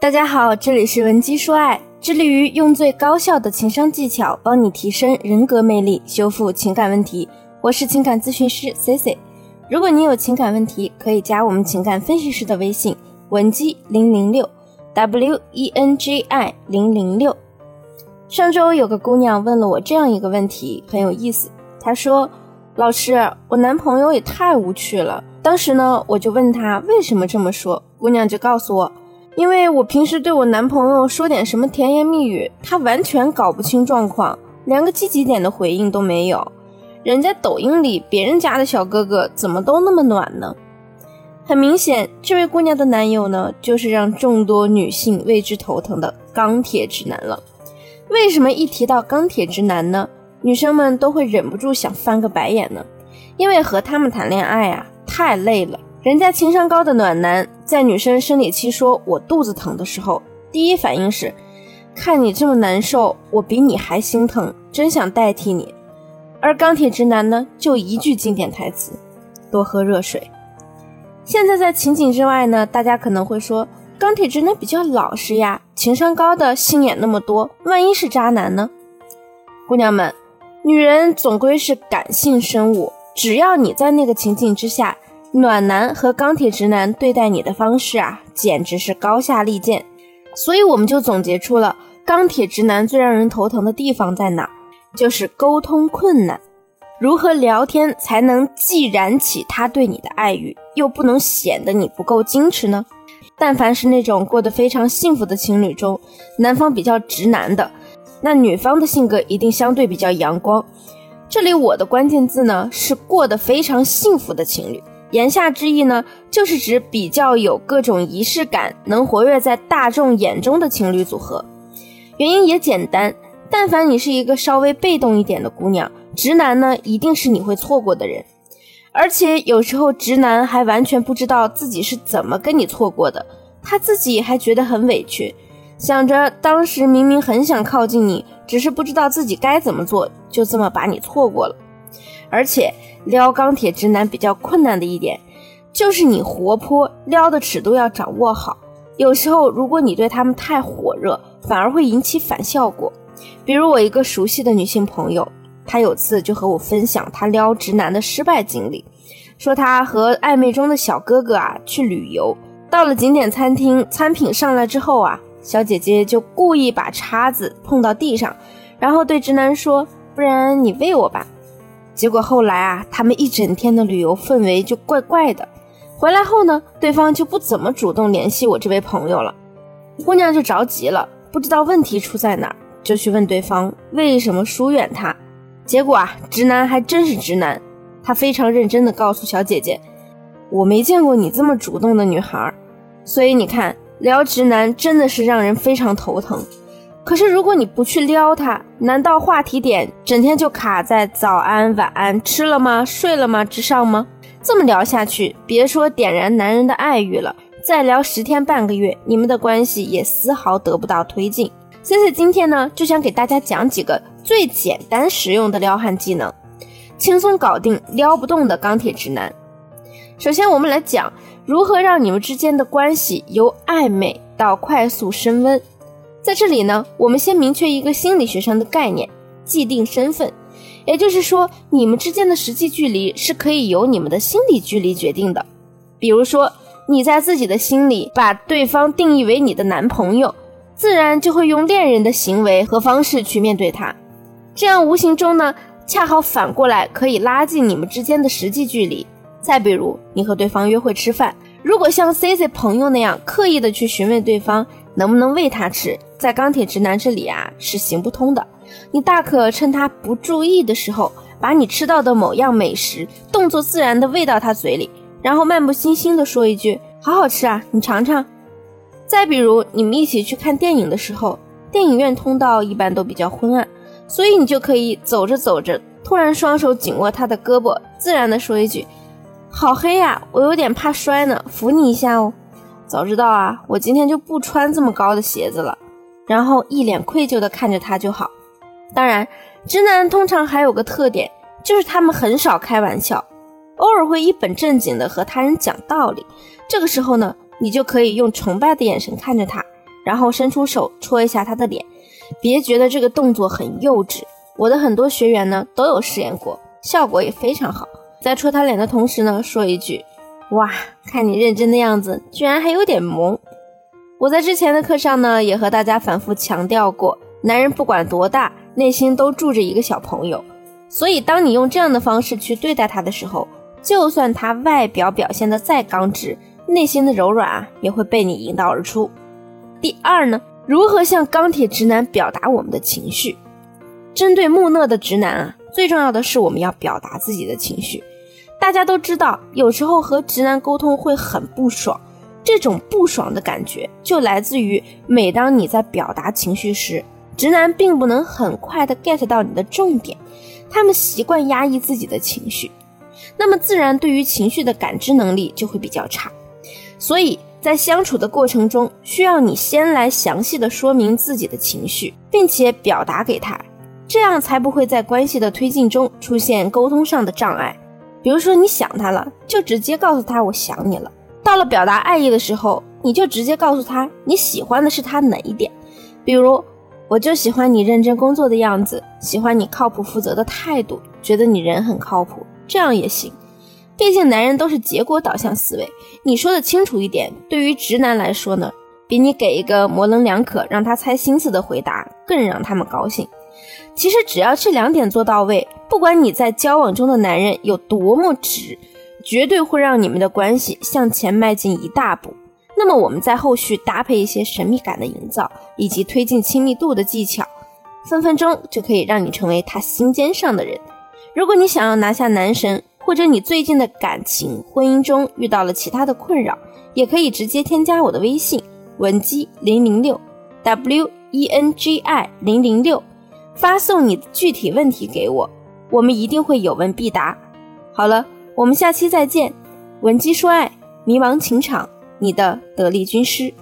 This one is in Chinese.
大家好，这里是文姬说爱，致力于用最高效的情商技巧帮你提升人格魅力，修复情感问题。我是情感咨询师 C C。如果你有情感问题，可以加我们情感分析师的微信文姬零零六 W E N J I 零零六。上周有个姑娘问了我这样一个问题，很有意思。她说：“老师，我男朋友也太无趣了。”当时呢，我就问她为什么这么说，姑娘就告诉我。因为我平时对我男朋友说点什么甜言蜜语，他完全搞不清状况，连个积极点的回应都没有。人家抖音里别人家的小哥哥怎么都那么暖呢？很明显，这位姑娘的男友呢，就是让众多女性为之头疼的钢铁直男了。为什么一提到钢铁直男呢？女生们都会忍不住想翻个白眼呢？因为和他们谈恋爱啊，太累了。人家情商高的暖男，在女生生理期说我肚子疼的时候，第一反应是，看你这么难受，我比你还心疼，真想代替你。而钢铁直男呢，就一句经典台词：多喝热水。现在在情景之外呢，大家可能会说，钢铁直男比较老实呀，情商高的心眼那么多，万一是渣男呢？姑娘们，女人总归是感性生物，只要你在那个情景之下。暖男和钢铁直男对待你的方式啊，简直是高下立见。所以我们就总结出了钢铁直男最让人头疼的地方在哪，就是沟通困难。如何聊天才能既燃起他对你的爱欲，又不能显得你不够矜持呢？但凡是那种过得非常幸福的情侣中，男方比较直男的，那女方的性格一定相对比较阳光。这里我的关键字呢，是过得非常幸福的情侣。言下之意呢，就是指比较有各种仪式感，能活跃在大众眼中的情侣组合。原因也简单，但凡你是一个稍微被动一点的姑娘，直男呢一定是你会错过的人。而且有时候直男还完全不知道自己是怎么跟你错过的，他自己还觉得很委屈，想着当时明明很想靠近你，只是不知道自己该怎么做，就这么把你错过了。而且撩钢铁直男比较困难的一点，就是你活泼撩的尺度要掌握好。有时候如果你对他们太火热，反而会引起反效果。比如我一个熟悉的女性朋友，她有次就和我分享她撩直男的失败经历，说她和暧昧中的小哥哥啊去旅游，到了景点餐厅，餐品上来之后啊，小姐姐就故意把叉子碰到地上，然后对直男说：“不然你喂我吧。”结果后来啊，他们一整天的旅游氛围就怪怪的。回来后呢，对方就不怎么主动联系我这位朋友了。姑娘就着急了，不知道问题出在哪儿，就去问对方为什么疏远他。结果啊，直男还真是直男，他非常认真的告诉小姐姐：“我没见过你这么主动的女孩。”所以你看，聊直男真的是让人非常头疼。可是，如果你不去撩他，难道话题点整天就卡在早安、晚安、吃了吗、睡了吗之上吗？这么聊下去，别说点燃男人的爱欲了，再聊十天半个月，你们的关系也丝毫得不到推进。所以今天呢，就想给大家讲几个最简单实用的撩汉技能，轻松搞定撩不动的钢铁直男。首先，我们来讲如何让你们之间的关系由暧昧到快速升温。在这里呢，我们先明确一个心理学上的概念：既定身份。也就是说，你们之间的实际距离是可以由你们的心理距离决定的。比如说，你在自己的心里把对方定义为你的男朋友，自然就会用恋人的行为和方式去面对他。这样无形中呢，恰好反过来可以拉近你们之间的实际距离。再比如，你和对方约会吃饭，如果像 C C 朋友那样刻意的去询问对方能不能喂他吃。在钢铁直男这里啊是行不通的，你大可趁他不注意的时候，把你吃到的某样美食动作自然的喂到他嘴里，然后漫不经心的说一句“好好吃啊，你尝尝”。再比如你们一起去看电影的时候，电影院通道一般都比较昏暗，所以你就可以走着走着，突然双手紧握他的胳膊，自然的说一句“好黑呀，我有点怕摔呢，扶你一下哦”。早知道啊，我今天就不穿这么高的鞋子了。然后一脸愧疚地看着他就好。当然，直男通常还有个特点，就是他们很少开玩笑，偶尔会一本正经地和他人讲道理。这个时候呢，你就可以用崇拜的眼神看着他，然后伸出手戳一下他的脸，别觉得这个动作很幼稚。我的很多学员呢都有试验过，效果也非常好。在戳他脸的同时呢，说一句：“哇，看你认真的样子，居然还有点萌。”我在之前的课上呢，也和大家反复强调过，男人不管多大，内心都住着一个小朋友。所以，当你用这样的方式去对待他的时候，就算他外表表现的再刚直，内心的柔软啊，也会被你引导而出。第二呢，如何向钢铁直男表达我们的情绪？针对木讷的直男啊，最重要的是我们要表达自己的情绪。大家都知道，有时候和直男沟通会很不爽。这种不爽的感觉就来自于，每当你在表达情绪时，直男并不能很快的 get 到你的重点，他们习惯压抑自己的情绪，那么自然对于情绪的感知能力就会比较差。所以在相处的过程中，需要你先来详细的说明自己的情绪，并且表达给他，这样才不会在关系的推进中出现沟通上的障碍。比如说你想他了，就直接告诉他我想你了。到了表达爱意的时候，你就直接告诉他你喜欢的是他哪一点，比如我就喜欢你认真工作的样子，喜欢你靠谱负责的态度，觉得你人很靠谱，这样也行。毕竟男人都是结果导向思维，你说的清楚一点，对于直男来说呢，比你给一个模棱两可让他猜心思的回答更让他们高兴。其实只要这两点做到位，不管你在交往中的男人有多么直。绝对会让你们的关系向前迈进一大步。那么我们在后续搭配一些神秘感的营造，以及推进亲密度的技巧，分分钟就可以让你成为他心尖上的人。如果你想要拿下男神，或者你最近的感情婚姻中遇到了其他的困扰，也可以直接添加我的微信文姬零零六 w e n g i 零零六，发送你的具体问题给我，我们一定会有问必答。好了。我们下期再见，闻鸡说爱，迷茫情场，你的得力军师。